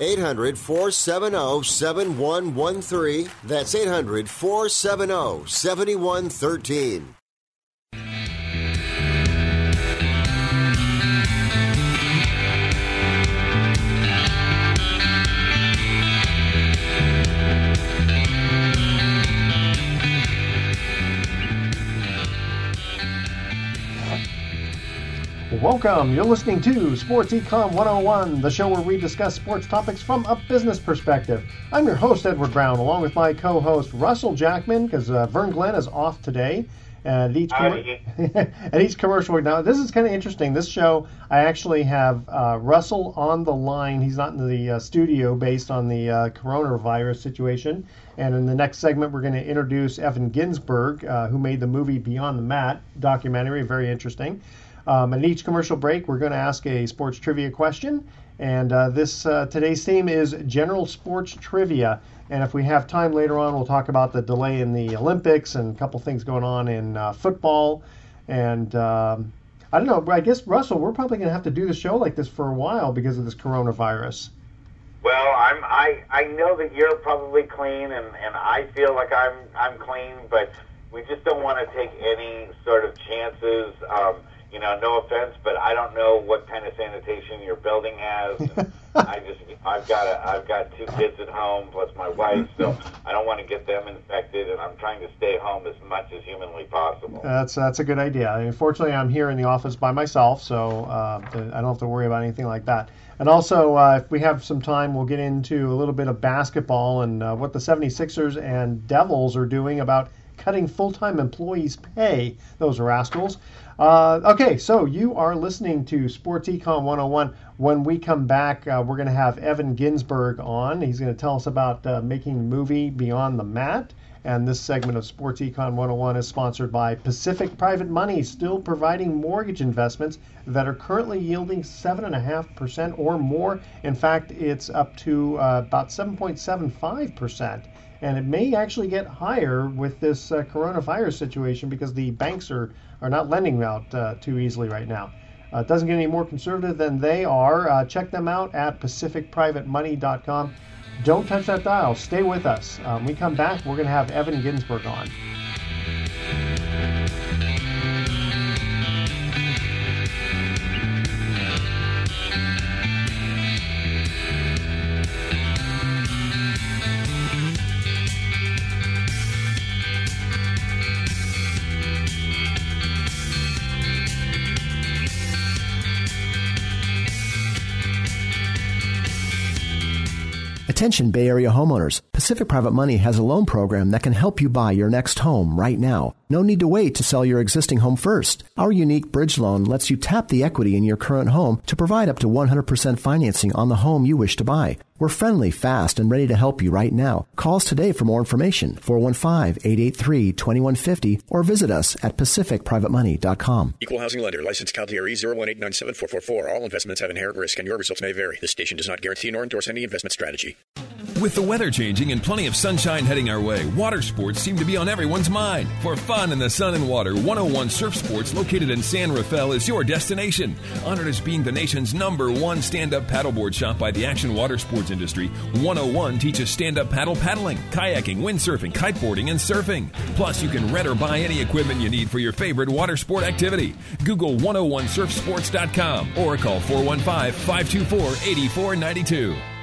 800 470 7113. That's 800 470 7113. Welcome. You're listening to Sports Econ 101, the show where we discuss sports topics from a business perspective. I'm your host, Edward Brown, along with my co host, Russell Jackman, because uh, Vern Glenn is off today. And each, com- at each commercial now, this is kind of interesting. This show, I actually have uh, Russell on the line. He's not in the uh, studio based on the uh, coronavirus situation. And in the next segment, we're going to introduce Evan Ginsburg, uh, who made the movie Beyond the Mat documentary. Very interesting. Um, and each commercial break, we're going to ask a sports trivia question. And uh, this uh, today's theme is general sports trivia. And if we have time later on, we'll talk about the delay in the Olympics and a couple things going on in uh, football. And um, I don't know, I guess Russell, we're probably going to have to do the show like this for a while because of this coronavirus. Well, I'm I I know that you're probably clean, and and I feel like I'm I'm clean, but we just don't want to take any sort of chances. Um, you know, no offense, but I don't know what kind of sanitation your building has. I just, I've got a, I've got two kids at home plus my wife, so I don't want to get them infected, and I'm trying to stay home as much as humanly possible. That's that's a good idea. Unfortunately, I'm here in the office by myself, so uh, I don't have to worry about anything like that. And also, uh, if we have some time, we'll get into a little bit of basketball and uh, what the 76ers and Devils are doing about cutting full-time employees' pay. Those rascals. Uh, okay, so you are listening to Sports Econ 101. When we come back, uh, we're going to have Evan Ginsburg on. He's going to tell us about uh, making the movie Beyond the Mat. And this segment of Sports Econ 101 is sponsored by Pacific Private Money, still providing mortgage investments that are currently yielding 7.5% or more. In fact, it's up to uh, about 7.75% and it may actually get higher with this uh, coronavirus situation because the banks are, are not lending out uh, too easily right now. Uh, it doesn't get any more conservative than they are. Uh, check them out at pacificprivatemoney.com. Don't touch that dial. Stay with us. Um, we come back, we're going to have Evan Ginsburg on. Attention Bay Area homeowners. Pacific Private Money has a loan program that can help you buy your next home right now. No need to wait to sell your existing home first. Our unique bridge loan lets you tap the equity in your current home to provide up to 100% financing on the home you wish to buy. We're friendly, fast, and ready to help you right now. Call us today for more information, 415-883-2150, or visit us at pacificprivatemoney.com. Equal housing lender, licensed CalDRE 018974444. All investments have inherent risk and your results may vary. This station does not guarantee nor endorse any investment strategy. With the weather changing and plenty of sunshine heading our way, water sports seem to be on everyone's mind. For fun in the sun and water, 101 Surf Sports, located in San Rafael, is your destination. Honored as being the nation's number one stand-up paddleboard shop by the Action Water Sports industry, 101 teaches stand-up paddle paddling, kayaking, windsurfing, kiteboarding, and surfing. Plus, you can rent or buy any equipment you need for your favorite water sport activity. Google 101surfsports.com or call 415-524-8492.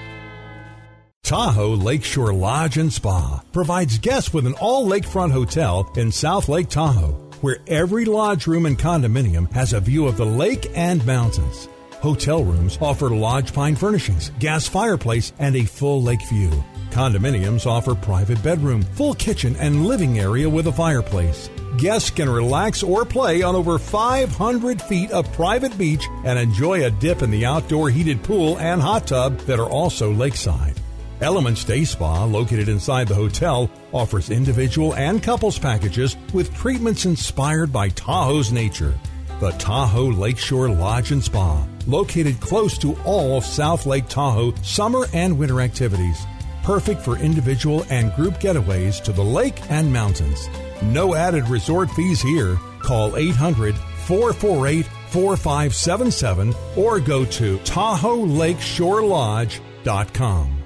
Tahoe Lakeshore Lodge and Spa provides guests with an all lakefront hotel in South Lake Tahoe. where every lodge room and condominium has a view of the lake and mountains. Hotel rooms offer lodge pine furnishings, gas fireplace, and a full lake view. Condominiums offer private bedroom, full kitchen, and living area with a fireplace. Guests can relax or play on over 500 feet of private beach and enjoy a dip in the outdoor heated pool and hot tub that are also lakeside. Elements Day Spa, located inside the hotel, offers individual and couples packages with treatments inspired by Tahoe's nature. The Tahoe Lakeshore Lodge and Spa, located close to all of South Lake Tahoe summer and winter activities. Perfect for individual and group getaways to the lake and mountains. No added resort fees here. Call 800 448 4577 or go to TahoeLakeshoreLodge.com.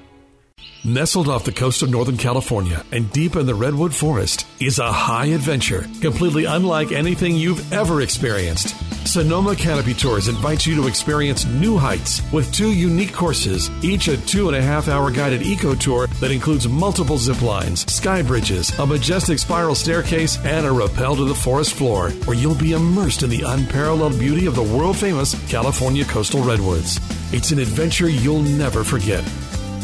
Nestled off the coast of Northern California and deep in the Redwood Forest is a high adventure, completely unlike anything you've ever experienced. Sonoma Canopy Tours invites you to experience new heights with two unique courses, each a two and a half hour guided eco tour that includes multiple zip lines, sky bridges, a majestic spiral staircase, and a rappel to the forest floor, where you'll be immersed in the unparalleled beauty of the world famous California coastal redwoods. It's an adventure you'll never forget.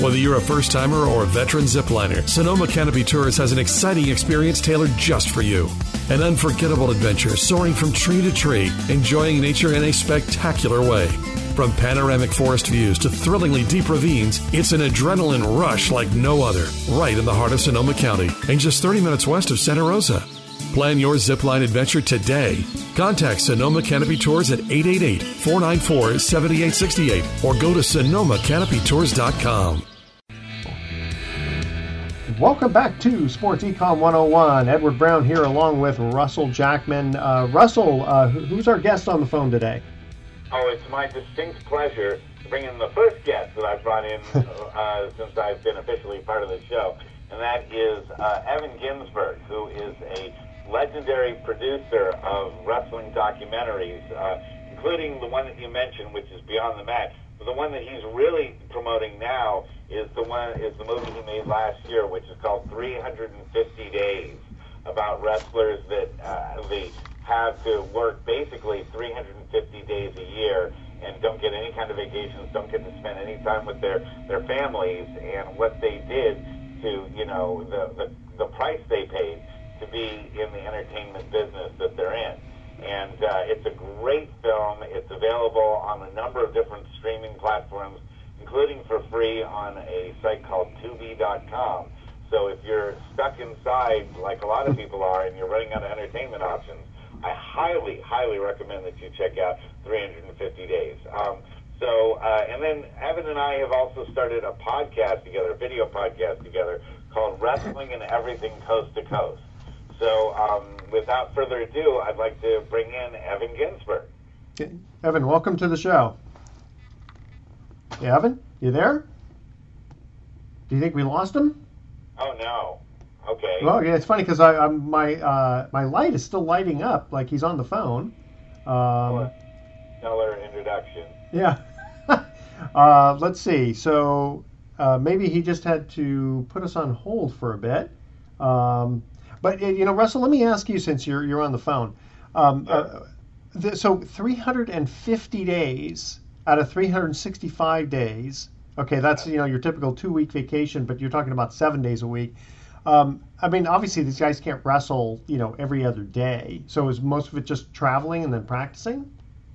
Whether you're a first timer or a veteran zipliner, Sonoma Canopy Tours has an exciting experience tailored just for you. An unforgettable adventure soaring from tree to tree, enjoying nature in a spectacular way. From panoramic forest views to thrillingly deep ravines, it's an adrenaline rush like no other, right in the heart of Sonoma County and just 30 minutes west of Santa Rosa. Plan your zipline adventure today. Contact Sonoma Canopy Tours at 888 494 7868 or go to sonomacanopytours.com. Welcome back to Sports Econ 101. Edward Brown here along with Russell Jackman. Uh, Russell, uh, who's our guest on the phone today? Oh, it's my distinct pleasure to bring in the first guest that I've brought in uh, since I've been officially part of the show, and that is uh, Evan Ginsburg, who is a legendary producer of wrestling documentaries, uh, including the one that you mentioned, which is Beyond the Mat. But the one that he's really promoting now is the one is the movie he made last year, which is called 350 Days, about wrestlers that uh, they have to work basically 350 days a year and don't get any kind of vacations, don't get to spend any time with their their families, and what they did to you know the the, the price they paid to be in the entertainment business that they're in. And uh, it's a great film. It's available on a number of different streaming platforms, including for free on a site called Tubi.com. So if you're stuck inside, like a lot of people are, and you're running out of entertainment options, I highly, highly recommend that you check out 350 Days. Um, so, uh, and then Evan and I have also started a podcast together, a video podcast together called Wrestling and Everything Coast to Coast. So, um, without further ado, I'd like to bring in Evan Ginsburg. Evan, welcome to the show. Hey, Evan, you there? Do you think we lost him? Oh no. Okay. Well, yeah, it's funny because I, I'm, my uh, my light is still lighting up like he's on the phone. Um, Stellar introduction. Yeah. uh, let's see. So uh, maybe he just had to put us on hold for a bit. Um, but uh, you know, Russell, let me ask you since you're you're on the phone. Um, uh, th- so 350 days out of 365 days. Okay, that's you know your typical two week vacation, but you're talking about seven days a week. Um, I mean, obviously these guys can't wrestle, you know, every other day. So is most of it just traveling and then practicing?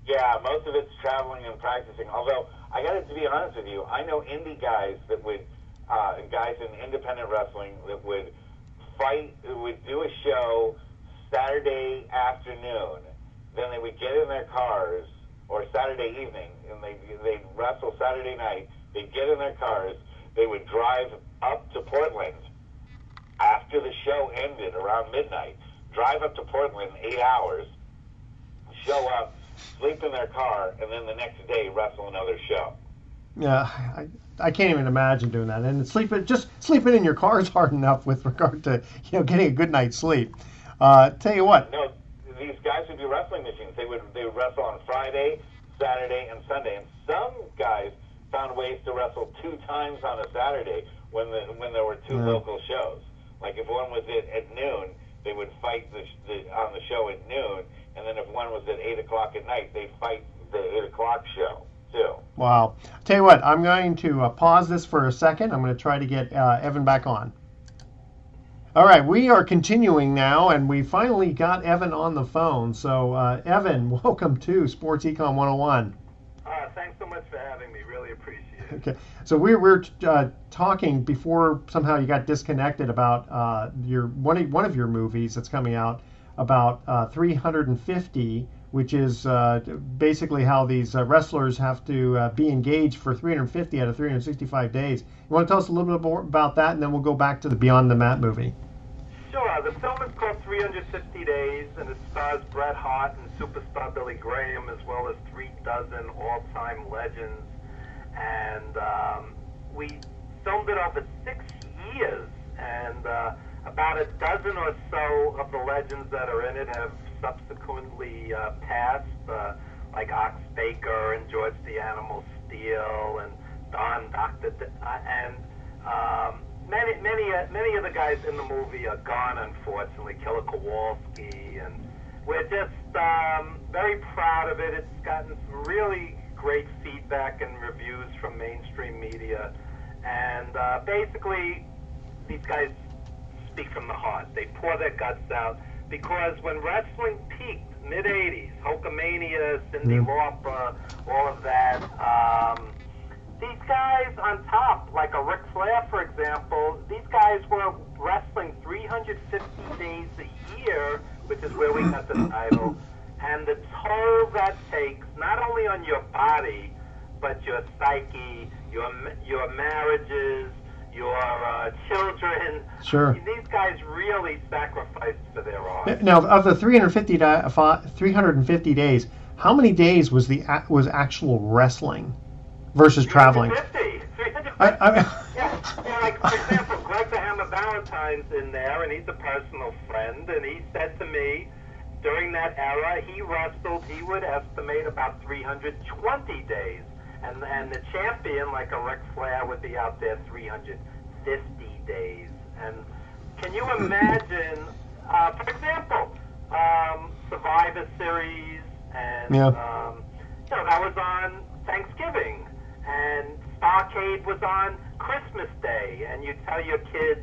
Yeah, most of it's traveling and practicing. Although I got to be honest with you, I know indie guys that would, uh, guys in independent wrestling that would fight, would do a show Saturday afternoon. Then they would get in their cars, or Saturday evening, and they they'd wrestle Saturday night. They'd get in their cars. They would drive up to Portland after the show ended around midnight. Drive up to Portland eight hours, show up, sleep in their car, and then the next day wrestle another show. Yeah, I, I can't even imagine doing that. And sleeping just sleeping in your car is hard enough with regard to you know getting a good night's sleep. Uh, tell you what. No, these guys would be wrestling machines. They would they would wrestle on Friday, Saturday, and Sunday. And some guys found ways to wrestle two times on a Saturday when the when there were two Yeah. local shows. Like if one was at, at noon, they would fight the, the on the show at noon, and then if one was at eight o'clock at night, they fight the eight o'clock show too. Wow. Tell you what, I'm going to uh, pause this for a second. I'm going to try to get uh, Evan back on. All right, we are continuing now, and we finally got Evan on the phone. So, uh, Evan, welcome to Sports Econ 101. Uh, thanks so much for having me. Really appreciate it. Okay, so we were uh, talking before somehow you got disconnected about uh, your one of, one of your movies that's coming out about uh, 350, which is uh, basically how these uh, wrestlers have to uh, be engaged for 350 out of 365 days. You want to tell us a little bit more about that, and then we'll go back to the Beyond the Mat movie. Sure. The film is called 350 Days, and it stars Bret Hart and superstar Billy Graham, as well as three dozen all-time legends. And um, we filmed it over six years, and uh, about a dozen or so of the legends that are in it have subsequently uh, passed, uh, like Ox Baker and George the Animal Steele and Don Doctor, D- uh, and um, many, many, uh, many of the guys in the movie are gone, unfortunately. Killer Kowalski, and we're just um, very proud of it. It's gotten some really great feedback and reviews from mainstream media, and uh, basically, these guys speak from the heart. They pour their guts out because when wrestling peaked, mid '80s, Hulkamania, Cindy Mm. Lauper, all of that. Um, these guys on top, like a Ric Flair, for example, these guys were wrestling 350 days a year, which is where we got the title. And the toll that takes, not only on your body, but your psyche, your your marriages, your uh, children. Sure. These guys really sacrificed for their art. Now, of the 350, di- 350 days, how many days was the a- was actual wrestling versus traveling? 350. 350. I, I, Yeah, yeah, like for example, Greg the Hammer Valentine's in there, and he's a personal friend, and he said to me during that era, he wrestled, he would estimate about 320 days, and and the champion, like a Ric Flair, would be out there 350 days. And can you imagine, uh, for example, um, Survivor Series, and Yeah. um, you know that was on Thanksgiving, and Starcade was on Christmas Day, and you tell your kids,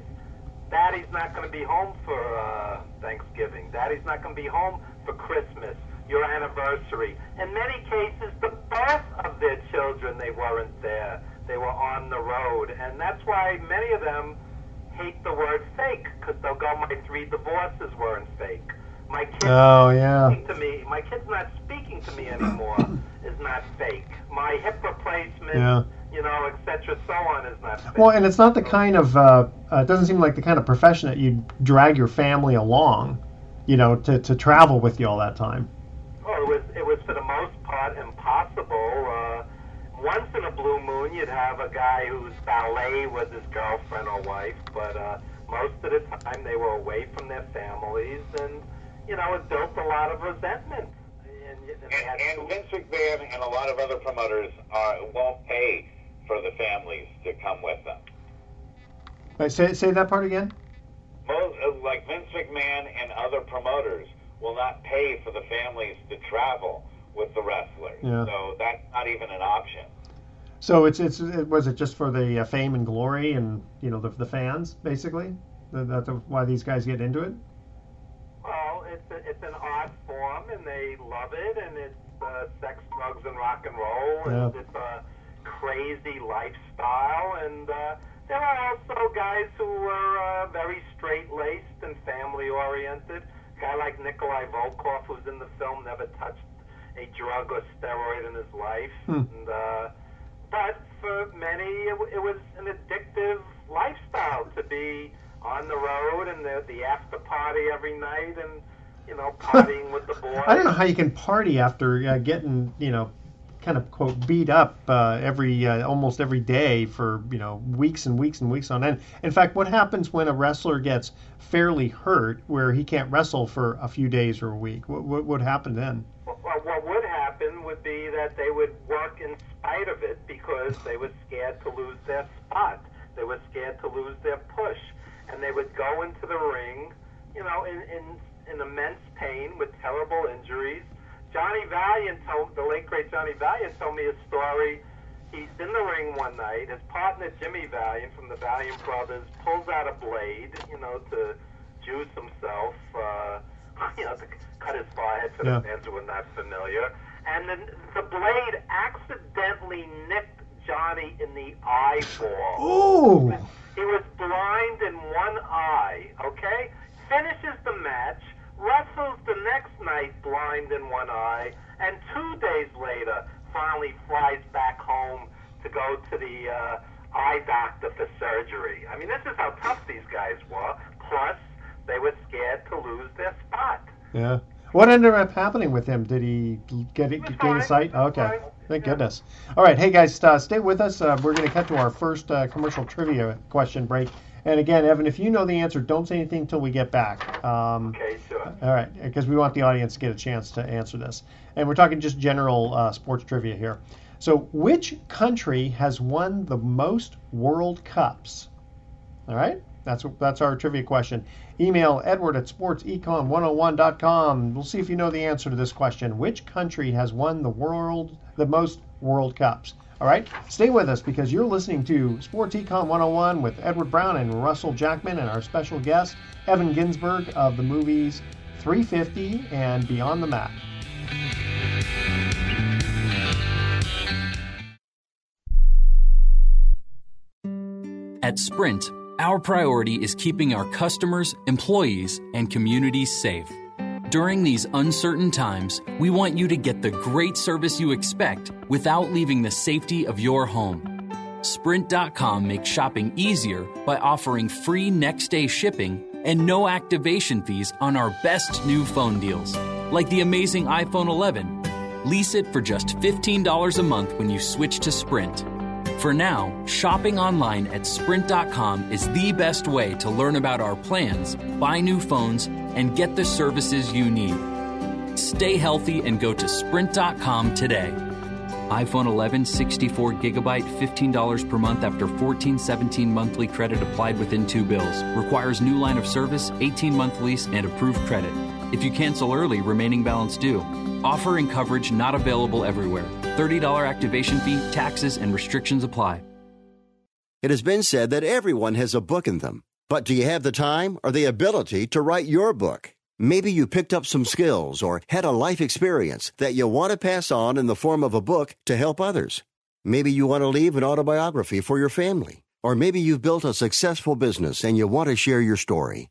Daddy's not going to be home for uh, Thanksgiving. Daddy's not going to be home for Christmas, your anniversary. In many cases, the birth of their children, they weren't there. They were on the road, and that's why many of them hate the word fake because they'll go, "My three divorces weren't fake." My kids Oh, yeah. speaking to me. My kid's not speaking to me anymore. is not fake. My hip replacement, Yeah. you know, etc. So on is not fake. well, and it's not the kind of uh, uh, it doesn't seem like the kind of profession that you drag your family along, you know, to, to travel with you all that time. Well, it was it was for the most part impossible. Uh, once in a blue moon, you'd have a guy whose valet was his girlfriend or wife, but uh, most of the time they were away from their families, and you know, it built a lot of resentment. And, and they And, and Vince McMahon and a lot of other promoters are, won't pay for the families to come with them. Wait, say say that part again. Most, uh, like Vince McMahon and other promoters will not pay for the families to travel with the wrestlers. Yeah. So that's not even an option. So it's it's it, was it just for the uh, fame and glory and you know the the fans basically? That, that's why these guys get into it. Well, it's a, it's an art form, and they love it, and it's uh, sex, drugs, and rock and roll, and Yeah. it's a crazy lifestyle. And uh, there are also guys who were uh, very straight-laced and family-oriented. A guy like Nikolai Volkov, who's in the film, never touched a drug or steroid in his life. Hmm. And, uh, but for many, it, it was an addictive lifestyle to be on the road and the, the after party every night and, you know, partying with the boys. I don't know how you can party after uh, getting you know kind of quote beat up uh, every uh, almost every day for you know weeks and weeks and weeks on end. In fact, what happens when a wrestler gets fairly hurt where he can't wrestle for a few days or a week? What what would happen then? Well, what would happen would be that they would work in spite of it because they were scared to lose their spot. They were scared to lose their push. And they would go into the ring, you know, in, in, in immense pain with terrible injuries. Johnny Valiant told the late great Johnny Valiant told me a story. He's in the ring one night. His partner Jimmy Valiant from the Valiant Brothers pulls out a blade, you know, to juice himself, uh, you know, to cut his forehead for Yeah. the fans who are not familiar. And then the blade accidentally nicked Johnny in the eyeball. Ooh. He was blind in one eye, okay? Finishes the match, wrestles the next night blind in one eye, and two days later finally flies back home to go to the uh, eye doctor for surgery. I mean, this is how tough these guys were. Plus, they were scared to lose their spot. Yeah. What ended up happening with him? Did he get it, gain fine. sight? He Okay. Thank goodness. All right. Hey, guys, uh, stay with us. Uh, we're going to cut to our first uh, commercial trivia question break. And again, Evan, if you know the answer, don't say anything until we get back. Um, Okay, sure. all right, because we want the audience to get a chance to answer this. And we're talking just general uh, sports trivia here. So, which country has won the most World Cups? All right, that's that's our trivia question. Email Edward at sportsecon101.com. We'll see if you know the answer to this question. Which country has won the world the most World Cups? All right, stay with us because you're listening to Sports Econ 101 with Edward Brown and Russell Jackman and our special guest Evan Ginsburg of the movies 350 and Beyond the Mat. At Sprint, our priority is keeping our customers, employees, and communities safe. During these uncertain times, we want you to get the great service you expect without leaving the safety of your home. Sprint.com makes shopping easier by offering free next day shipping and no activation fees on our best new phone deals, like the amazing iPhone 11. Lease it for just $15 a month when you switch to Sprint. For now, shopping online at Sprint.com is the best way to learn about our plans, buy new phones, and get the services you need. Stay healthy and go to Sprint.com today. iPhone 11 64 gigabyte $15 per month after 14 17 monthly credit applied within two bills. Requires new line of service, 18 month lease, and approved credit. If you cancel early, remaining balance due. Offer and coverage not available everywhere. $30 activation fee, taxes, and restrictions apply. It has been said that everyone has a book in them. But do you have the time or the ability to write your book? Maybe you picked up some skills or had a life experience that you want to pass on in the form of a book to help others. Maybe you want to leave an autobiography for your family. Or maybe you've built a successful business and you want to share your story.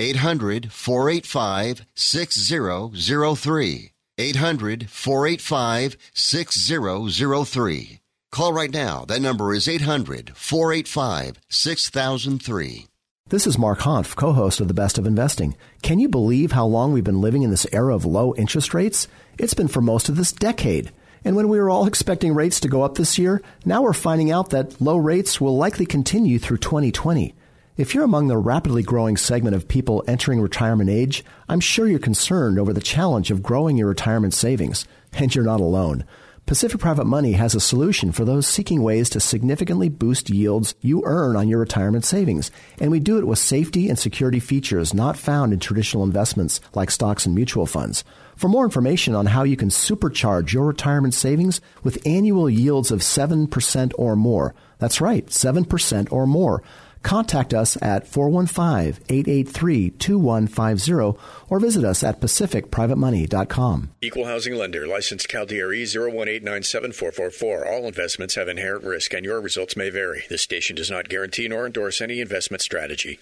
800 485 6003. 800 485 6003. Call right now. That number is 800 485 6003. This is Mark Hanf, co-host of The Best of Investing. Can you believe how long we've been living in this era of low interest rates? It's been for most of this decade. And when we were all expecting rates to go up this year, now we're finding out that low rates will likely continue through 2020. If you're among the rapidly growing segment of people entering retirement age, I'm sure you're concerned over the challenge of growing your retirement savings. And you're not alone. Pacific Private Money has a solution for those seeking ways to significantly boost yields you earn on your retirement savings. And we do it with safety and security features not found in traditional investments like stocks and mutual funds. For more information on how you can supercharge your retirement savings with annual yields of 7% or more, that's right, 7% or more, contact us at 415-883-2150 or visit us at pacificprivatemoney.com. Equal housing lender, licensed CalDRE 018974444. All investments have inherent risk and your results may vary. This station does not guarantee nor endorse any investment strategy.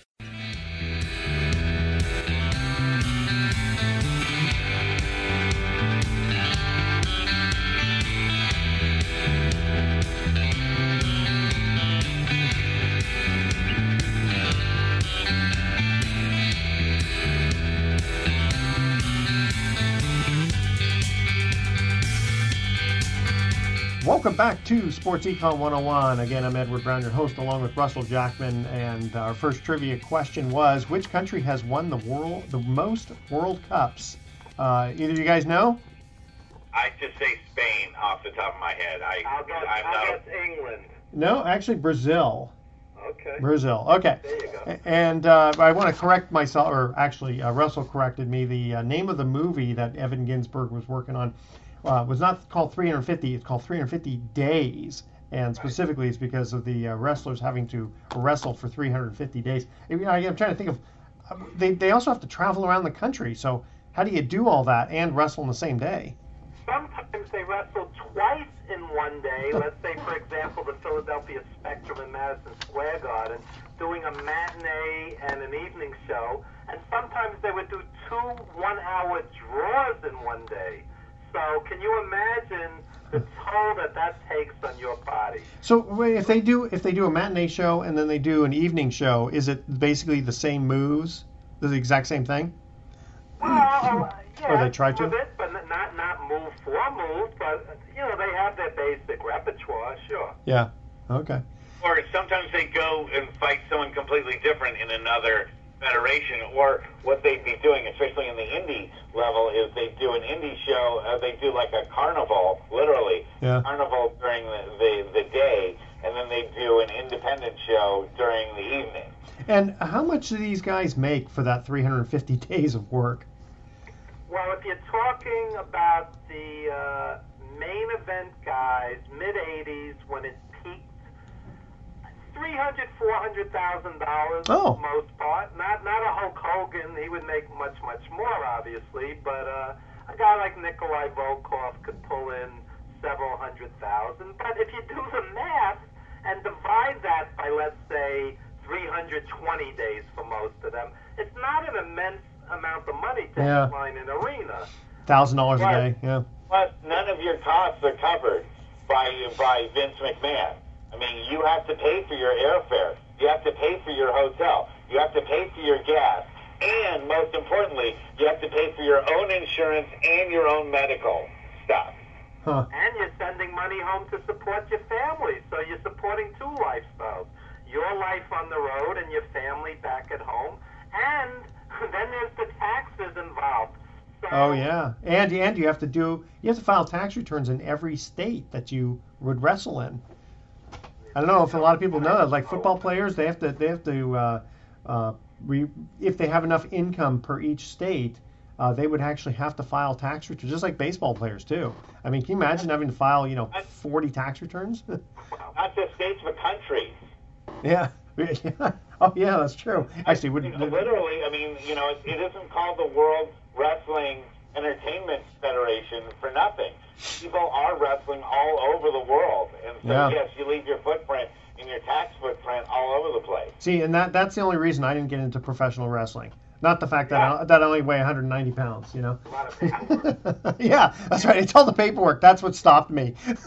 Welcome back to Sports Econ 101. Again, I'm Edward Brown, your host, along with Russell Jackman. And our first trivia question was: Which country has won the world the most World Cups? Uh, either you guys know? I just say Spain off the top of my head. I, I'll guess, I'm I'll not. guess England. No, actually Brazil. Okay. Brazil. Okay. There you go. And uh, I want to correct myself, or actually, uh, Russell corrected me. The uh, name of the movie that Evan Ginsburg was working on uh, was not called 350. It's called 350 Days, and specifically, it's because of the uh, wrestlers having to wrestle for 350 days. You know, I'm trying to think of. uh, They they also have to travel around the country. So how do you do all that and wrestle on the same day? Sometimes they wrestle twice in one day. Let's say, for example, the Philadelphia Spectrum in Madison Square Garden, doing a matinee and an evening show. And sometimes they would do two one-hour draws in one day. So can you imagine the toll that that takes on your body? So wait, if they do if they do a matinee show and then they do an evening show, is it basically the same moves, the exact same thing? Well, uh, yeah, Or they try to? some of it, but not not move for move. But you know, they have their basic repertoire, sure. Yeah. Okay. Or sometimes they go and fight someone completely different in another federation. Or what they'd be doing, especially in the indie level, is they do an indie show. Uh, they do like a carnival, literally Yeah. carnival during the, the the day, and then they do an independent show during the evening. And how much do these guys make for that 350 days of work? Well, if you're talking about the uh, main event guys, mid '80s when it peaked, three hundred, four hundred thousand dollars Oh. for the most part. Not not a Hulk Hogan. He would make much much more, obviously, but uh, a guy like Nikolai Volkov could pull in several hundred thousand. But if you do the math and divide that by let's say 320 days for most of them, it's not an immense amount of money to Yeah. headline an arena. Thousand dollars a day. Yeah. Plus, none of your costs are covered by by Vince McMahon. I mean, you have to pay for your airfare. You have to pay for your hotel. You have to pay for your gas. And most importantly, you have to pay for your own insurance and your own medical stuff. Huh. And you're sending money home to support your family. So you're supporting two lifestyles your life on the road and your family back at home. And then there's the taxes involved. So, Oh yeah. And and you have to do you have to file tax returns in every state that you would wrestle in. I don't know if a lot of people know that. Like football players, they have to they have to uh, uh, re, if they have enough income per each state. Uh, they would actually have to file tax returns, just like baseball players too. I mean, can you imagine having to file, you know, 40 tax returns? Not just states, but countries. yeah. oh yeah, that's true. Actually, would Literally, I mean, you know, it, it isn't called the World Wrestling Entertainment Federation for nothing. People are wrestling all over the world, and so Yeah. yes, you leave your footprint and your tax footprint all over the place. See, and that that's the only reason I didn't get into professional wrestling. Not the fact that I, that I only weigh 190 pounds, you know. a lot of yeah, that's right. It's all the paperwork. That's what stopped me.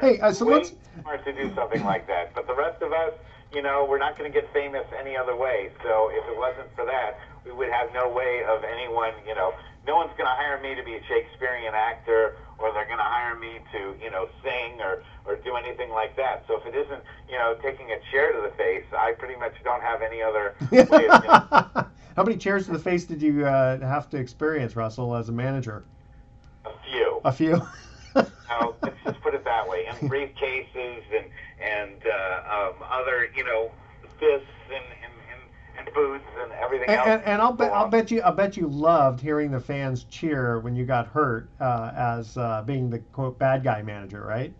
hey, uh, so Way let's. smart to do something like that, but the rest of us, you know, we're not going to get famous any other way. So if it wasn't for that, we would have no way of anyone, you know, no one's going to hire me to be a Shakespearean actor, or they're going to hire me to, you know, sing or or do anything like that. So if it isn't, you know, taking a chair to the face, I pretty much don't have any other way of. You know, How many chairs to the face did you uh, have to experience, Russell, as a manager? a few. A few. No, let's just put it that way. And briefcases and and uh, um, other, you know, fists and and, and, and boots and everything and, else. and, and I'll bet I'll bet you I'll bet you loved hearing the fans cheer when you got hurt uh, as uh, being the quote bad guy manager, right?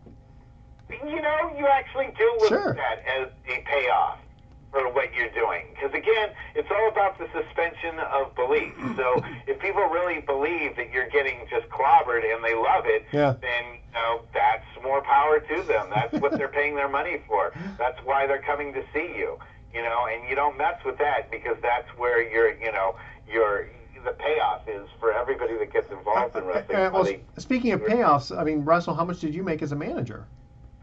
You know, you actually do look Sure. at that as a payoff for what you're doing. Because again, it's all about the suspension of belief. So if people really believe that you're getting just clobbered and they love it, Yeah. then you know that's more power to them. That's what they're paying their money for. That's why they're coming to see you. You know, and you don't mess with that because that's where your you know your the payoff is for everybody that gets involved in wrestling. Uh, well, they- speaking of payoffs, I mean, Russell, how much did you make as a manager?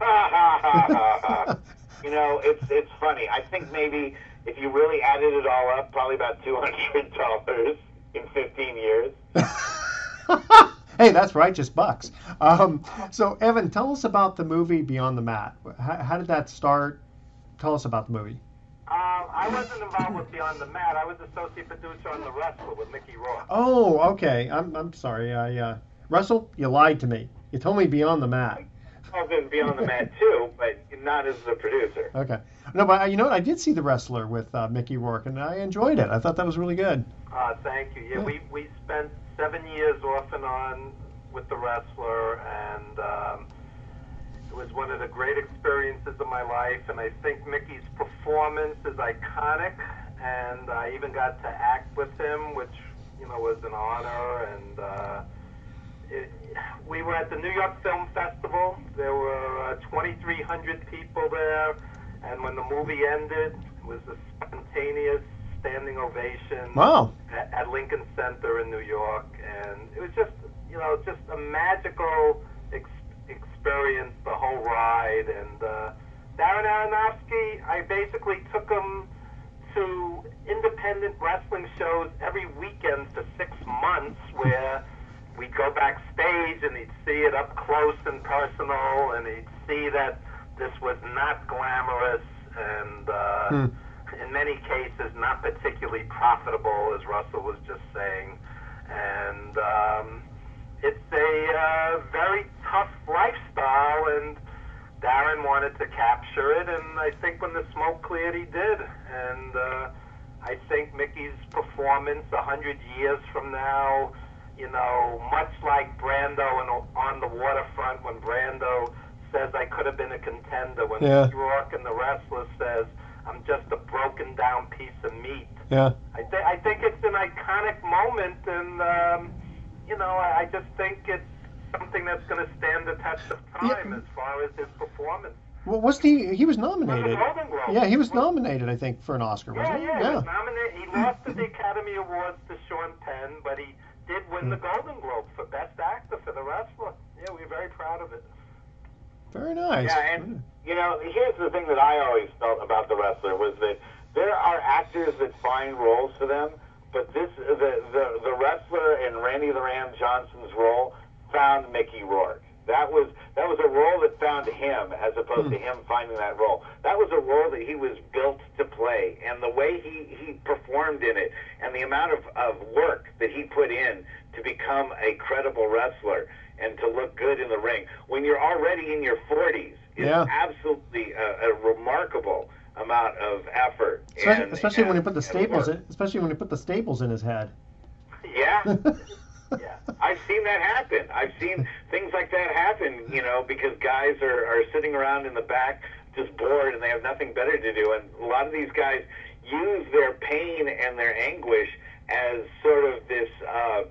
you know, it's it's funny. I think maybe if you really added it all up, probably about two hundred dollars in fifteen years. hey, that's righteous bucks. Um, so, Evan, tell us about the movie Beyond the Mat. How, how did that start? Tell us about the movie. Um, I wasn't involved with Beyond the Mat. I was associate producer on The Wrestler with Mickey Rourke. Oh, okay. I'm, I'm sorry. I, uh, Russell, you lied to me. You told me Beyond the Mat. I was in Beyond the Mat too, but not as the producer. Okay. No, but uh, you know what? I did see The Wrestler with uh, Mickey Rourke, and I enjoyed it. I thought that was really good. Uh, thank you. Yeah, we we spent seven years off and on with The Wrestler, and um, it was one of the great experiences of my life. And I think Mickey's performance is iconic, and I even got to act with him, which you know was an honor. And uh, it, we were at the New York Film Festival. There were uh, 2,300 people there, and when the movie ended, it was a spontaneous standing ovation Wow. at, at Lincoln Center in New York, and it was just, you know, just a magical experience, the whole ride. And uh, Darren Aronofsky, I basically took him to independent wrestling shows every weekend for six months, where we'd go backstage and he'd see it up close and personal, and he'd see that this was not glamorous and. Uh, Hmm. in many cases not particularly profitable, as Russell was just saying. And um, it's a uh, very tough lifestyle, and Darren wanted to capture it, and I think when the smoke cleared, he did. And uh, I think Mickey's performance a hundred years from now, you know, much like Brando and on the waterfront when Brando says I could have been a contender, when Yeah. Rourke and the wrestler says I'm just a broken down piece of meat. Yeah. I, th- I think it's an iconic moment, and um, you know, I, I just think it's something that's going to stand the test of time as far as his performance. Well, wasn't he? He was nominated. Golden Globe. Yeah, he was nominated, I think, for an Oscar, Yeah, wasn't he? yeah, he was nominated. He lost at the Academy Awards to Sean Penn, but he did win the hmm. Golden Globe for Best Actor for The Wrestler. Yeah, we're very proud of it. Very nice. Yeah, and hmm. you know, here's the thing that I always felt about the wrestler was that there are actors that find roles for them, but this the the, the wrestler in Randy the Ram Johnson's role found Mickey Rourke. That was that was a role that found him as opposed to hmm. him finding that role. That was a role that he was built to play, and the way he he performed in it, and the amount of of work that he put in to become a credible wrestler and to look good in the ring when you're already in your 40s is Yeah. absolutely a, a remarkable amount of effort. Especially, and, especially when he and- put the staples in, especially when he put the staples in his head. Yeah. yeah. I've seen that happen. I've seen things like that happen, you know, because guys are, are sitting around in the back just bored and they have nothing better to do. And a lot of these guys use their pain and their anguish as sort of this uh,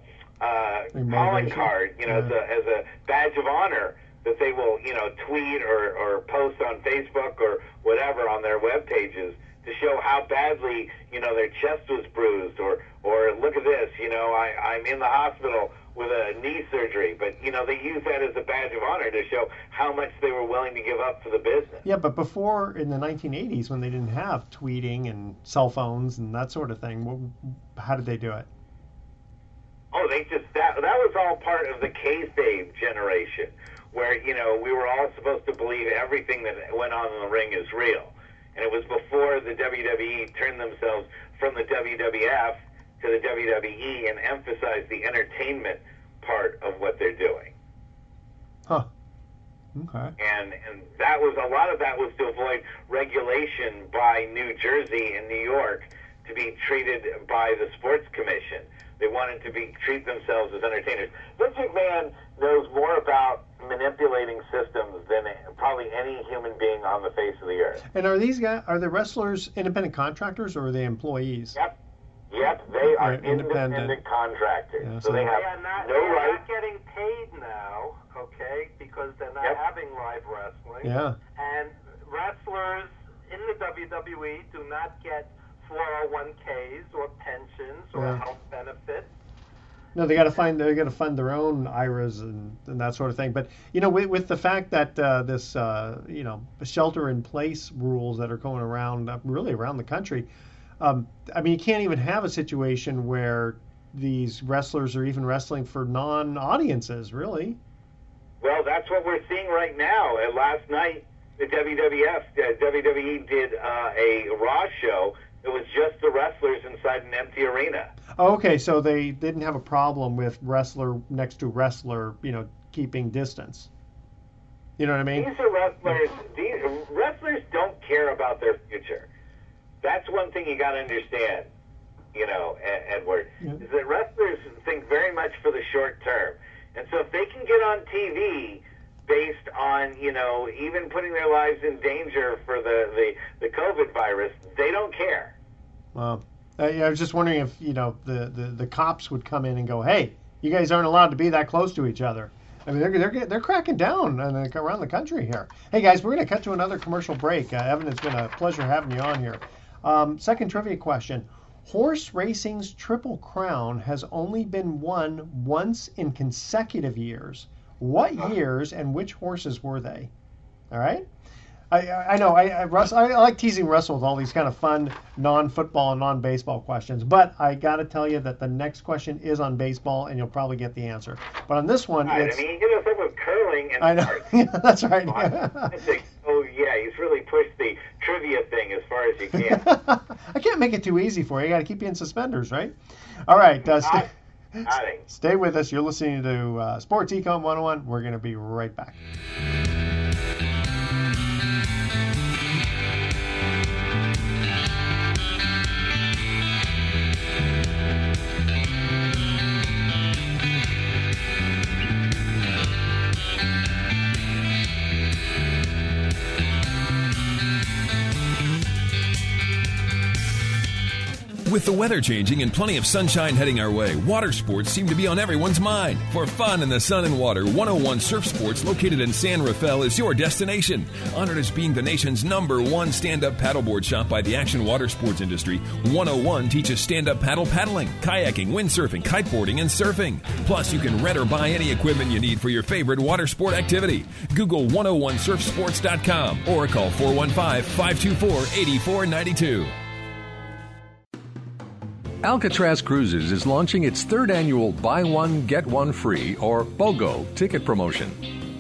uh, calling card, you know, as, a, as a badge of honor that they will, you know, tweet or, or post on Facebook or whatever on their web pages to show how badly, you know, their chest was bruised or, or look at this, you know, I, I'm in the hospital with a knee surgery. But, you know, they use that as a badge of honor to show how much they were willing to give up for the business. Yeah, but before in the 1980s, when they didn't have tweeting and cell phones and that sort of thing, what, how did they do it? Oh, they just that that was all part of the kayfabe generation, where you know we were all supposed to believe everything that went on in the ring is real, and it was before the WWE turned themselves from the WWF to the WWE and emphasized the entertainment part of what they're doing. Huh. Okay. and and that was a lot of that was to avoid regulation by New Jersey and New York to be treated by the sports commission. They wanted to be treat themselves as entertainers. Vince McMahon knows more about manipulating systems than probably any human being on the face of the earth. And are these guys are the wrestlers independent contractors or are they employees? Yep. Yep, they are independent. independent, contractors, Yeah, so so they they- have They are not, no they are right. not getting paid now, okay, because they're not Yep. having live wrestling. Yeah. And wrestlers in the WWE do not get 401ks or pensions or Yeah. health benefits. No, they got to find they got to fund their own IRAs and, and that sort of thing. But you know, with, with the fact that uh, this uh, you know shelter in place rules that are going around uh, really around the country, um, I mean, you can't even have a situation where these wrestlers are even wrestling for non-audiences, really. Well, that's what we're seeing right now. And last night, the WWF, uh, WWE did uh, a Raw show. It was just the wrestlers inside an empty arena. Oh, okay, so they didn't have a problem with wrestler next to wrestler, you know, keeping distance. You know what I mean? These are wrestlers. These wrestlers don't care about their future. That's one thing you got to understand. You know, Edward, yeah. is that wrestlers think very much for the short term, and so if they can get on TV based on you know even putting their lives in danger for the the, the COVID virus, they don't care. Well, I, I was just wondering if you know the, the the cops would come in and go, "Hey, you guys aren't allowed to be that close to each other." I mean, they're they're they're cracking down around the country here. Hey guys, we're going to cut to another commercial break. Uh, Evan, it's been a pleasure having you on here. Um, second trivia question: Horse racing's Triple Crown has only been won once in consecutive years. What years and which horses were they? All right. I, I know I, I, Russ, I like teasing Russell with all these kind of fun non-football and non-baseball questions, but I got to tell you that the next question is on baseball, and you'll probably get the answer. But on this one, right, it's. I mean, you hit us up with curling and. I know. yeah, that's right. Think, oh yeah, he's really pushed the trivia thing as far as you can. I can't make it too easy for you. I got to keep you in suspenders, right? All right. Uh, stay, with us. You're listening to uh, Sports Econ 101. We're going to be right back. With the weather changing and plenty of sunshine heading our way, water sports seem to be on everyone's mind. For fun in the sun and water, 101 Surf Sports, located in San Rafael, is your destination. Honored as being the nation's number one stand up paddleboard shop by the action water sports industry, 101 teaches stand up paddle paddling, kayaking, windsurfing, kiteboarding, and surfing. Plus, you can rent or buy any equipment you need for your favorite water sport activity. Google 101surfsports.com or call 415 524 8492. Alcatraz Cruises is launching its third annual Buy One, Get One Free, or BOGO, ticket promotion.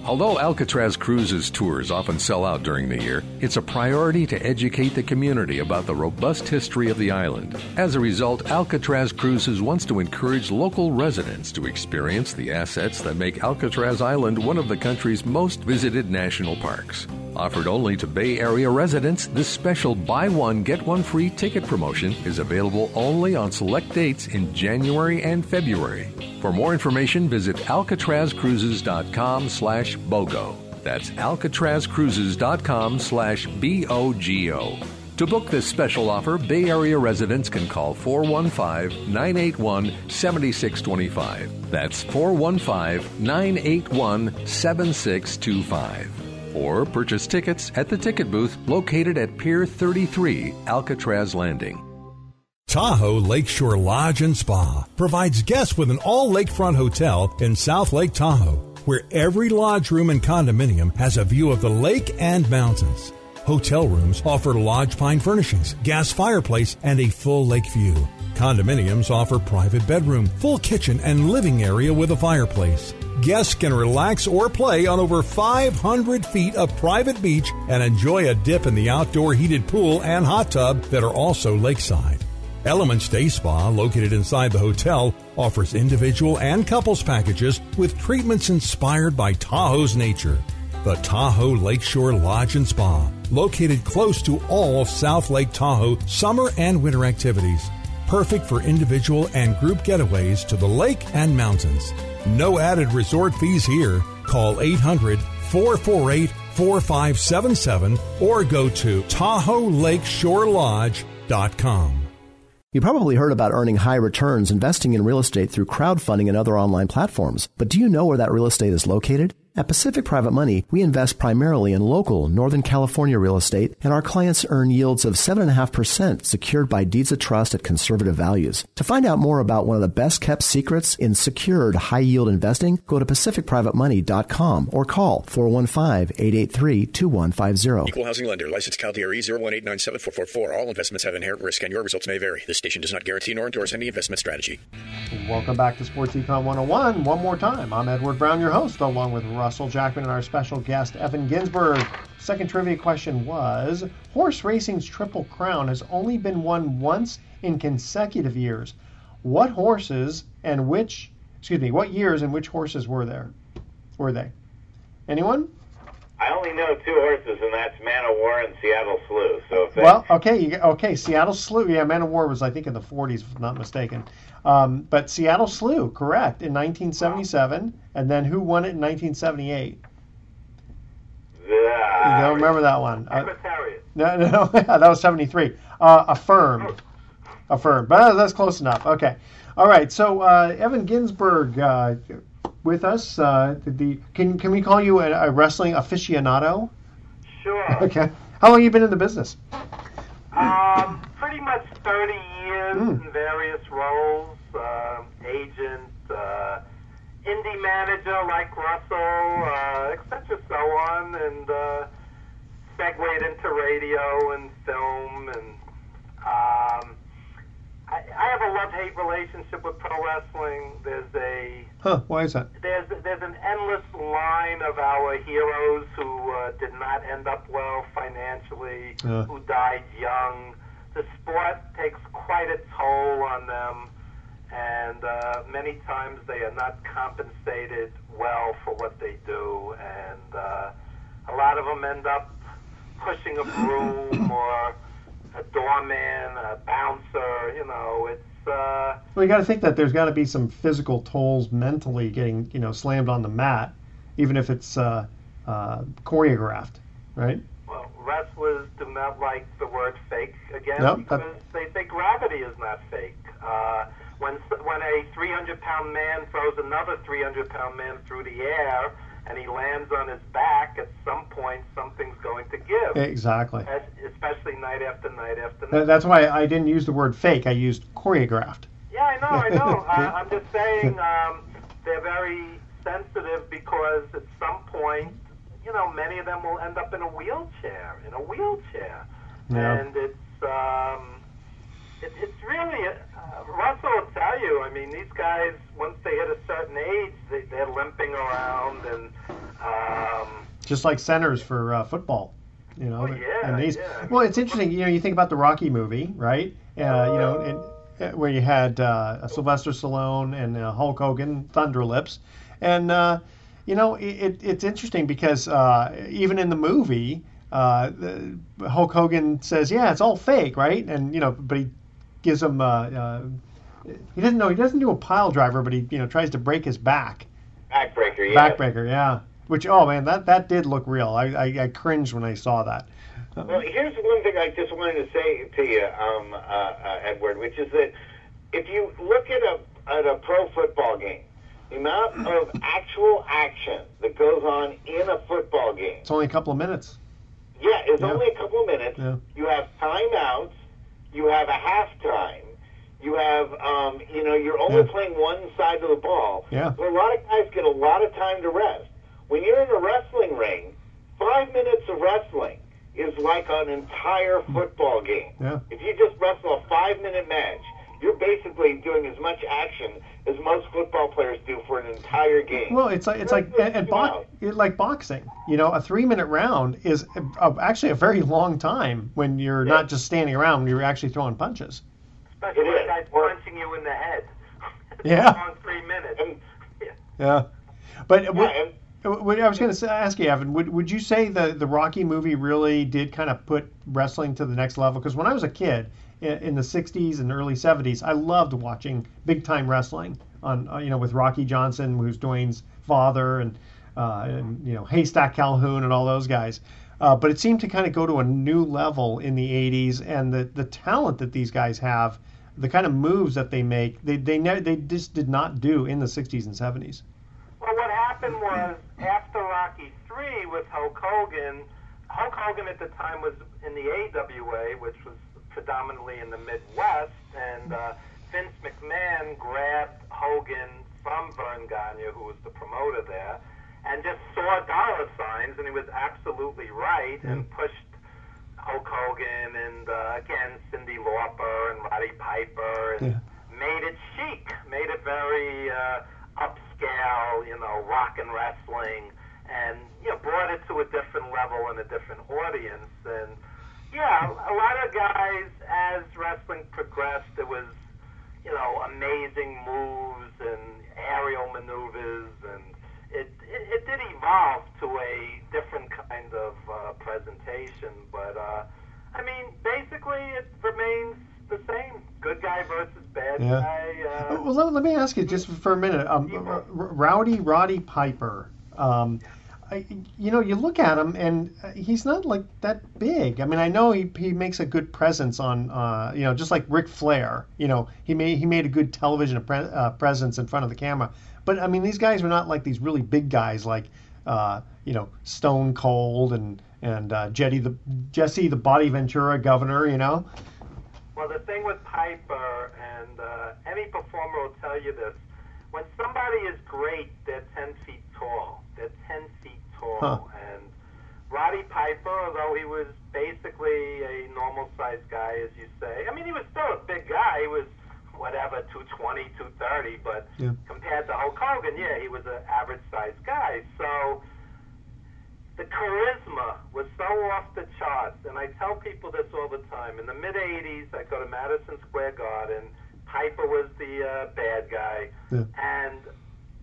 Although Alcatraz Cruises tours often sell out during the year, it's a priority to educate the community about the robust history of the island. As a result, Alcatraz Cruises wants to encourage local residents to experience the assets that make Alcatraz Island one of the country's most visited national parks. Offered only to Bay Area residents, this special buy one, get one free ticket promotion is available only on select dates in January and February. For more information, visit alcatrazcruises.com slash BOGO. That's alcatrazcruises.com slash B-O-G-O. To book this special offer, Bay Area residents can call 415 981 7625. That's 415 981 7625 or purchase tickets at the ticket booth located at Pier 33, Alcatraz Landing. Tahoe Lakeshore Lodge and Spa provides guests with an all lakefront hotel in South Lake Tahoe, where every lodge room and condominium has a view of the lake and mountains. Hotel rooms offer lodge pine furnishings, gas fireplace, and a full lake view. Condominiums offer private bedroom, full kitchen, and living area with a fireplace. Guests can relax or play on over 500 feet of private beach and enjoy a dip in the outdoor heated pool and hot tub that are also lakeside. Elements Day Spa, located inside the hotel, offers individual and couples packages with treatments inspired by Tahoe's nature. The Tahoe Lakeshore Lodge and Spa, located close to all of South Lake Tahoe summer and winter activities. Perfect for individual and group getaways to the lake and mountains. No added resort fees here. Call 800 448 4577 or go to TahoeLakeshoreLodge.com. You probably heard about earning high returns investing in real estate through crowdfunding and other online platforms, but do you know where that real estate is located? At Pacific Private Money, we invest primarily in local Northern California real estate, and our clients earn yields of 7.5% secured by deeds of trust at conservative values. To find out more about one of the best kept secrets in secured high yield investing, go to pacificprivatemoney.com or call 415-883-2150. Equal housing lender. License CalDRE 018974444. All investments have inherent risk and your results may vary. This station does not guarantee nor endorse any investment strategy. Welcome back to Sports Econ 101. One more time. I'm Edward Brown, your host, along with Russell Jackman and our special guest, Evan Ginsburg. Second trivia question was Horse racing's Triple Crown has only been won once in consecutive years. What horses and which, excuse me, what years and which horses were there? Were they? Anyone? I only know two horses, and that's Man of War and Seattle Slew. So if Well, okay, you, okay. Seattle Slew, yeah, Man of War was I think in the 40s, if I'm not mistaken. Um, but Seattle Slew, correct, in 1977, and then who won it in 1978? Uh, You don't remember that one? Uh, no, no, no, that was 73. Uh, affirmed, affirmed. But that's close enough. Okay, all right. So uh, Evan Ginsburg uh, with us. Uh, the can can we call you a, a wrestling aficionado? Sure. Okay. How long you been in the business? Um, pretty much 30 years Hmm. in various roles. Uh, agent, uh, indie manager like Russell, uh, et cetera, so on, and uh, segued into radio and film. And um, I, I have a love-hate relationship with pro wrestling. There's a Huh? Why is that? there's there's an endless line of our heroes who uh, did not end up well financially, Yeah. who died young. The sport takes quite a toll on them, and uh, many times they are not compensated well for what they do, and uh, a lot of them end up pushing a broom or a doorman, a bouncer. You know, it's. Uh, Well, you got to think that there's got to be some physical tolls mentally getting you know slammed on the mat, even if it's uh, uh, choreographed, right? Well, wrestlers do not like the word fake again No, because that- they think gravity is not fake. Uh, when when a 300 pound man throws another 300 pound man through the air and he lands on his back, at some point something's going to give. Exactly. Es- Especially night after night after night. That's why I didn't use the word fake. I used choreographed. Yeah, I know, I know. uh, I'm just saying um, they're very sensitive because at some point, you know, many of them will end up in a wheelchair, in a wheelchair, Yeah. and it's um, it, it's really. Uh, Russell will tell you. I mean, these guys once they hit a certain age, they, they're limping around, and um, just like centers for uh, football. You know, Oh, yeah, and these. yeah. Well, it's interesting. You know, you think about the Rocky movie, right? Uh, you know, and, uh, where you had uh, Sylvester Stallone and uh, Hulk Hogan, Thunder Lips, and uh, you know, it, it, it's interesting because uh, even in the movie, uh, the, Hulk Hogan says, "Yeah, it's all fake, right?" And you know, but he gives him. Uh, uh, he doesn't know. He doesn't do a pile driver, but he you know tries to break his back. backbreaker, yeah. Backbreaker, yeah. Which oh man, that that did look real. I I, I cringed when I saw that. Well, here's one thing I just wanted to say to you, um, uh, uh, Edward, which is that if you look at a at a pro football game, the amount of actual action that goes on in a football game, It's only a couple of minutes. yeah, it's Yeah. only a couple of minutes. Yeah. You have timeouts, you have a halftime, you have, um, you know, you're only Yeah. playing one side of the ball. Yeah. So a lot of guys get a lot of time to rest. When you're in a wrestling ring, five minutes of wrestling is like an entire football game. Yeah. If you just wrestle a five minute match, you're basically doing as much action as most football players do for an entire game. Well, it's like it's like Really and, and bo- it, like boxing. You know, a three minute round is a, a, actually a very long time when you're Yeah. not just standing around. When you're actually throwing punches. especially It when guy's punching you in the head. Yeah. On three minutes. And, Yeah. But yeah, what, and what I was going to ask you, Evan, would would you say the the Rocky movie really did kind of put wrestling to the next level? Because when I was a kid in, the '60s and early '70s, I loved watching big time wrestling on uh, you know with Rocky Johnson, who's Dwayne's father, and uh, and you know Haystack Calhoun and all those guys. Uh, but it seemed to kind of go to a new level in the '80s, and the the talent that these guys have, the kind of moves that they make, they they ne- they just did not do in the '60s and '70s. Well, what happened was after Rocky Three with Hulk Hogan. Hulk Hogan at the time was in the AWA, which was predominantly in the Midwest, and uh, Vince McMahon grabbed Hogan from Verne Gagne, who was the promoter there, and just saw dollar signs, and he was absolutely right, and pushed Hulk Hogan and uh, again Cyndi Lauper and Roddy Piper, and Yeah. made it chic, made it very uh, upscale, you know, rock and wrestling, and you know, brought it to a different level and a different audience. And yeah, a lot of guys, as wrestling progressed, it was you know amazing moves and aerial maneuvers, and it it, it did evolve to a different kind of uh, presentation. But uh, I mean, basically, it remains the same: good guy versus bad Yeah. guy. Uh, Well, let, let me ask you just for a minute. Um, Rowdy Roddy Piper. Um, I, you know, you look at him and uh, he's not like that big. I mean, I know he, he makes a good presence on, uh, you know, just like Ric Flair. You know, he made he made a good television pre- uh, presence in front of the camera. But I mean, these guys were not like these really big guys like, uh, you know, Stone Cold and and uh, Jetty the Jesse the Body Ventura Governor. You know. Well, the thing with Piper, and uh, any performer will tell you this, when somebody is great, they're 10 feet tall. They're 10 feet tall. Huh. And Roddy Piper, although he was basically a normal sized guy, as you say, I mean, he was still a big guy. He was, whatever, 220, 230, but Yeah. compared to Hulk Hogan, yeah, he was an average sized guy. So the charisma was so off the charts, and I tell people this all the time. In the mid '80s, I go to Madison Square Garden. Piper was the uh, bad guy, Yeah. and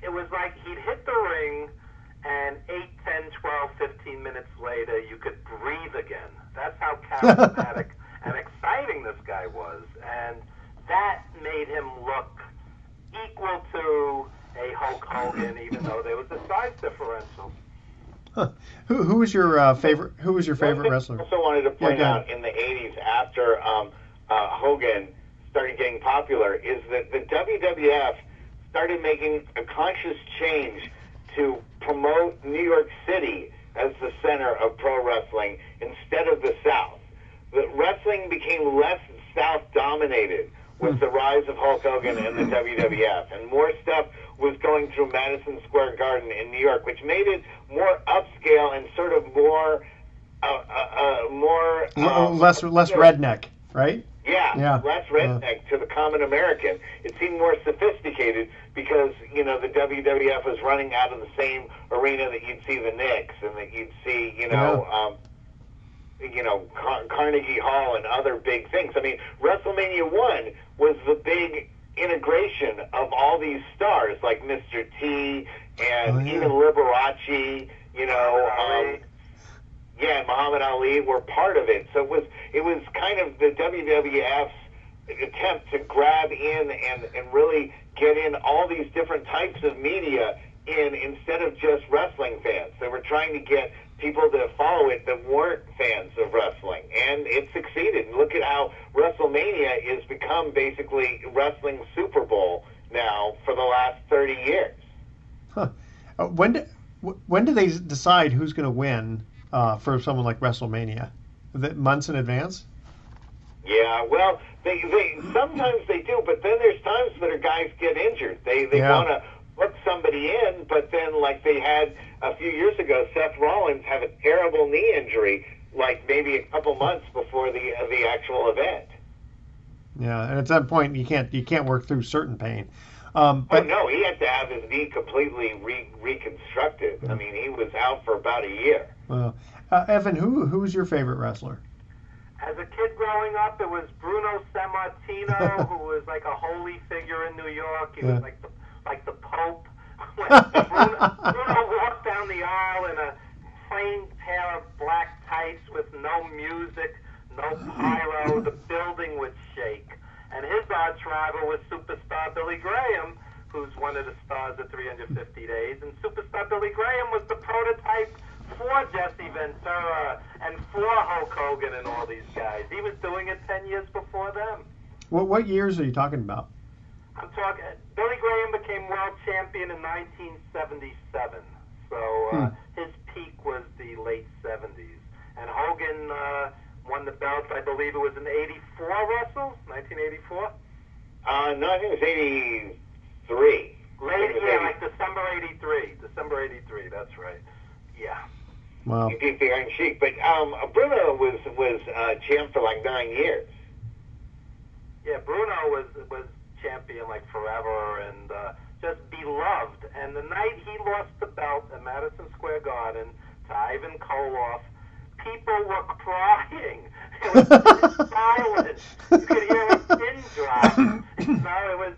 it was like he'd hit the ring, and 8, 10, 12, 15 minutes later, you could breathe again. That's how charismatic and exciting this guy was, and that made him look equal to a Hulk Hogan, even though there was a size differential. Who who was your uh, favorite? Who was your favorite One thing wrestler? I also wanted to Yeah, point go ahead. out in the 80s after um, uh, Hogan started getting popular is that the WWF started making a conscious change to promote New York City as the center of pro wrestling instead of the South. The wrestling became less South dominated with the rise of Hulk Hogan and the WWF, and more stuff was going through Madison Square Garden in New York, which made it more upscale and sort of more, uh, uh, uh, more um, less less redneck, right? Yeah, Yeah. less redneck to the common American. It seemed more sophisticated because you know the WWF was running out of the same arena that you'd see the Knicks and that you'd see you know. Um, you know, Car- Carnegie Hall and other big things. I mean, WrestleMania 1 was the big integration of all these stars like Mr. T and Oh, yeah. even Liberace, you know, um, yeah, Muhammad Ali were part of it. So it was it was kind of the WWF's attempt to grab in and and really get in all these different types of media in instead of just wrestling fans. They were trying to get people to follow it that weren't fans of wrestling, and it succeeded. Look at how WrestleMania has become basically wrestling Super Bowl now for the last 30 years. Huh. Uh, when do, when do they decide who's going to win uh, for someone like WrestleMania? It months in advance? Yeah, well, they they sometimes they do, but then there's times that our guys get injured. They they Yeah. want to put somebody in, but then like they had a few years ago, Seth Rollins have a terrible knee injury, like maybe a couple months before the uh, the actual event. Yeah, and at that point you can't you can't work through certain pain. Um, Oh but no, he had to have his knee completely re- reconstructed. I mean, he was out for about a year. Uh, uh, Evan, who who's your favorite wrestler? As a kid growing up, it was Bruno Sammartino, who was like a holy figure in New York. He Yeah. was like the like the Pope. When Bruno, Bruno walked down the aisle in a plain pair of black tights with no music, no pyro. The building would shake. And his arch rival was superstar Billy Graham, who's one of the stars of 350 Days. And superstar Billy Graham was the prototype for Jesse Ventura and for Hulk Hogan and all these guys. He was doing it 10 years before them. What, what years are you talking about? I'm talking. Billy Graham became world champion in 1977, so uh, hmm. his peak was the late 70s. And Hogan uh, won the belt, I believe it was in '84, Russell, 1984. Uh, no, I think it was '83. Late, yeah, like December '83. December '83. That's right. Yeah. Wow. He beat the Iron Sheik. But um, Bruno was was uh, champ for like nine years. Yeah, Bruno was was champion like forever and uh, just beloved. And the night he lost the belt at Madison Square Garden to Ivan Koloff, people were crying. It was silent. You could hear a pin drop. You know, it was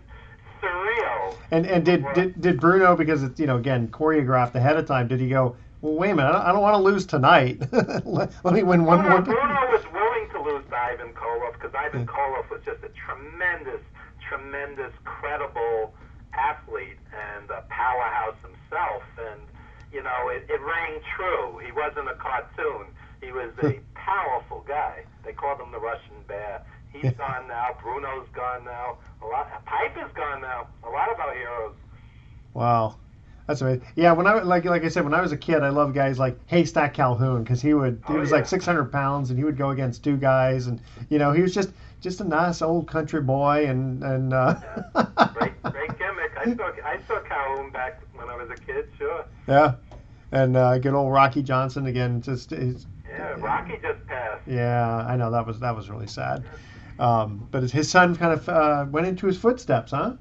surreal. And and did, did did Bruno because it's you know again choreographed ahead of time? Did he go? Well, wait a minute. I don't, I don't want to lose tonight. let, let me win one Bruno, more. Bruno was willing to lose to Ivan Koloff because Ivan Koloff was just a tremendous, tremendous, credible athlete and a powerhouse himself. And you know, it, it rang true. He wasn't a cartoon. He was a powerful guy. They called him the Russian Bear. He's gone now. Bruno's gone now. A lot. Piper's gone now. A lot of our heroes. Wow. That's amazing. Yeah, when I like like I said, when I was a kid, I loved guys like Haystack Calhoun because he would he Oh, was yeah. like 600 pounds and he would go against two guys and you know he was just just a nice old country boy and and uh, Great, great gimmick. I saw I saw Calhoun back when I was a kid. Sure. yeah, and uh, good old Rocky Johnson again. Just he's, Yeah. Rocky just passed. yeah, I know that was that was really sad. Um, but his- his son kind of uh, went into his footsteps, huh?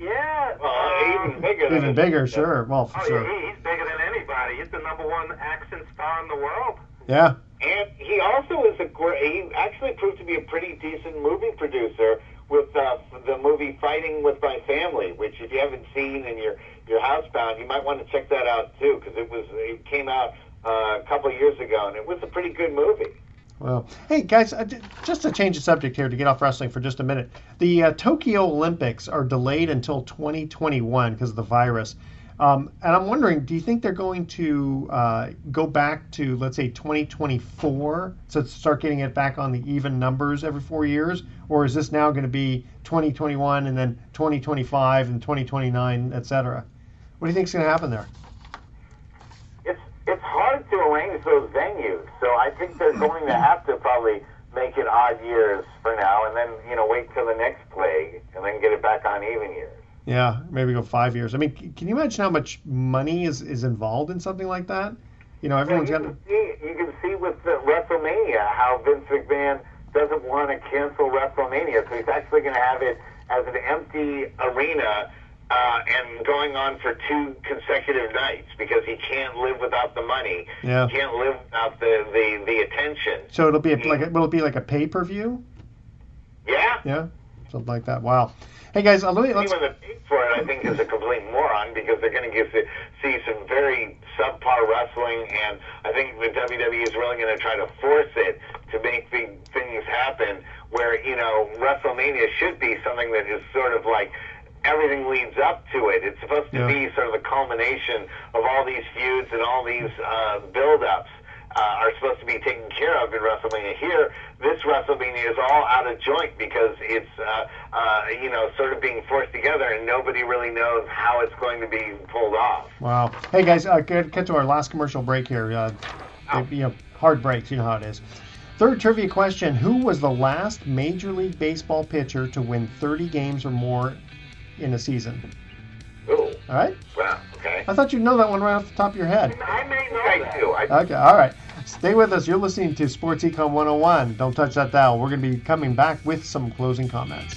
Yeah. Well, even bigger. than Even his- bigger, sure. Well, for Oh, sure. yeah, he's bigger than anybody. He's the number one action star in the world. Yeah. And he also is a great. He actually proved to be a pretty decent movie producer with uh, the movie Fighting with My Family, which if you haven't seen and you're you're housebound, you might want to check that out too because it was it came out uh, a couple of years ago and it was a pretty good movie. Well, hey guys, just to change the subject here to get off wrestling for just a minute. The uh, Tokyo Olympics are delayed until 2021 because of the virus. Um, and I'm wondering, do you think they're going to uh, go back to, let's say, 2024, so start getting it back on the even numbers every four years, or is this now going to be 2021 and then 2025 and 2029, et cetera? What do you think is going to happen there? To arrange those venues, so I think they're hmm. going to have to probably make it odd years for now, and then you know wait till the next plague, and then get it back on even years. Yeah, maybe go five years. I mean, can you imagine how much money is, is involved in something like that? You know, everyone's got you to. can see, you can see with the WrestleMania how Vince McMahon doesn't want to cancel WrestleMania, so he's actually going to have it as an empty arena uh, and going on for two consecutive nights because he can't live without the money. Yeah. He can't live without the the, the attention. So it'll be a, like a, will it be like a pay per view? Yeah. Yeah, something like that. Wow. Hey guys, uh, let me let's. Anyone that pays for it, I think, is a complete moron because they're going to see some very subpar wrestling, and I think the WWE is really going to try to force it to make things happen. Where you know WrestleMania should be something that is sort of like everything leads up to it. It's supposed to Yeah. be sort of the culmination of all these feuds and all these uh, build-ups. Uh, are supposed to be taken care of in WrestleMania. Here, this WrestleMania is all out of joint because it's, uh, uh, you know, sort of being forced together, and nobody really knows how it's going to be pulled off. Wow. Hey guys, uh, get, get to our last commercial break here. Uh, you know, hard breaks. You know how it is. Third trivia question: Who was the last Major League Baseball pitcher to win 30 games or more in a season? Ooh, All right. wow, okay. I thought you'd know that one right off the top of your head. I may know I that. do. I, Okay, all right. Stay with us. You're listening to Sports Econ 101. Don't touch that dial. We're going to be coming back with some closing comments.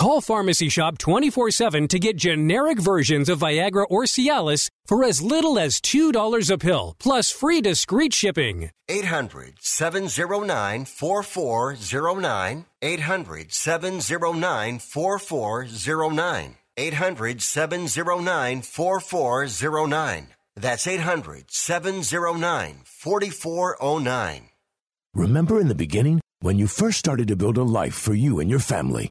Call Pharmacy Shop 24 7 to get generic versions of Viagra or Cialis for as little as $2 a pill, plus free discreet shipping. 800 709 4409. 800 709 4409. 800 709 4409. That's 800 709 4409. Remember in the beginning when you first started to build a life for you and your family?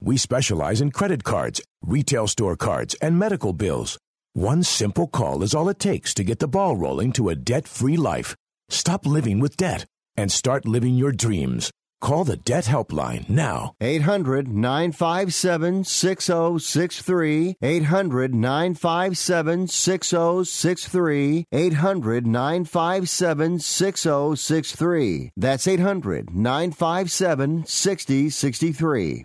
we specialize in credit cards, retail store cards, and medical bills. One simple call is all it takes to get the ball rolling to a debt free life. Stop living with debt and start living your dreams. Call the Debt Helpline now. 800 957 6063. 800 957 6063. 800 957 6063. That's 800 957 6063.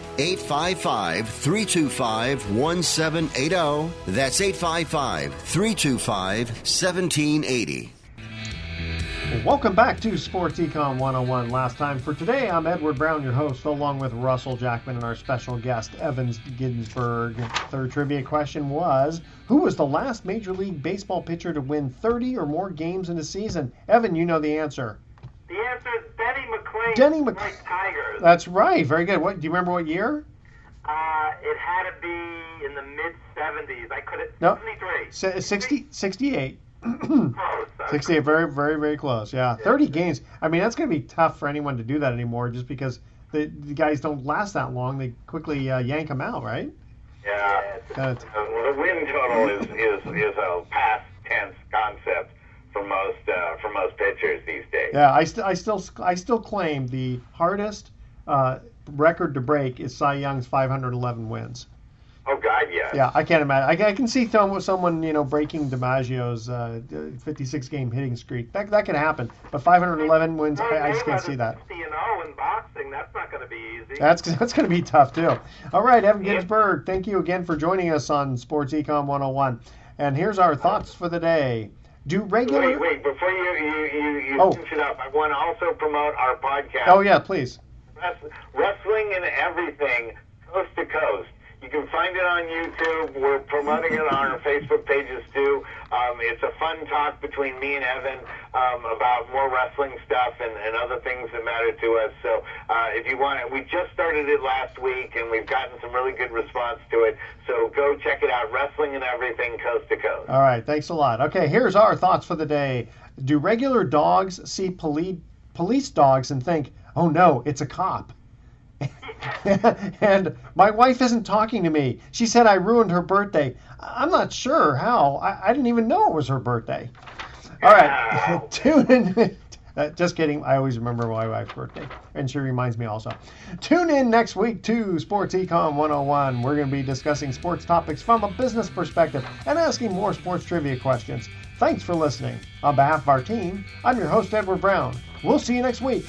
855 325 1780. That's 855 325 1780. Welcome back to Sports Econ 101. Last time for today, I'm Edward Brown, your host, along with Russell Jackman and our special guest, Evans Ginsburg. Third trivia question was Who was the last Major League Baseball pitcher to win 30 or more games in a season? Evan, you know the answer. The answer is Denny McLain. Denny McLain. Tigers. That's right. Very good. What do you remember? What year? Uh, it had to be in the mid 70s. I could have. No. 73. 60, 68. 68. Very, very, very close. Yeah. 30 games. I mean, that's going to be tough for anyone to do that anymore, just because the, the guys don't last that long. They quickly uh, yank them out, right? Yeah. Uh, the win total is is is a past tense concept for most uh, for most pitchers these days. Yeah, I, st- I still I still claim the hardest uh, record to break is Cy Young's 511 wins. Oh God, yeah. Yeah, I can't imagine. I, I can see someone you know breaking DiMaggio's uh, 56 game hitting streak. That that could happen, but 511 wins, I, I just can't see that. 50 and 0 in boxing. That's not going to be easy. That's that's going to be tough too. All right, Evan Ginsburg, thank you again for joining us on Sports Econ 101. And here's our thoughts for the day. Do regular. Wait, wait. Before you you you, you Oh. finish it up, I want to also promote our podcast. Oh yeah, please. Wrestling and everything, coast to coast. You can find it on YouTube. We're promoting it on our Facebook pages too. Um, it's a fun talk between me and Evan um, about more wrestling stuff and, and other things that matter to us. So uh, if you want it, we just started it last week and we've gotten some really good response to it. So go check it out. Wrestling and everything, coast to coast. All right, thanks a lot. Okay, here's our thoughts for the day. Do regular dogs see police police dogs and think, "Oh no, it's a cop"? and my wife isn't talking to me. She said I ruined her birthday. I'm not sure how. I, I didn't even know it was her birthday. All right, tune in. Uh, just kidding. I always remember my wife's birthday, and she reminds me also. Tune in next week to Sports Econ 101. We're going to be discussing sports topics from a business perspective and asking more sports trivia questions. Thanks for listening. On behalf of our team, I'm your host, Edward Brown. We'll see you next week.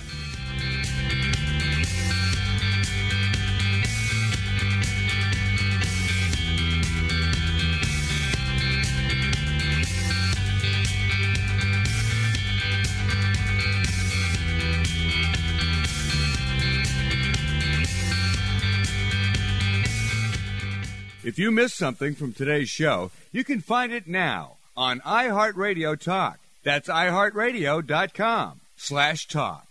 If you missed something from today's show, you can find it now on iHeartRadio Talk. That's iHeartRadio.com slash talk.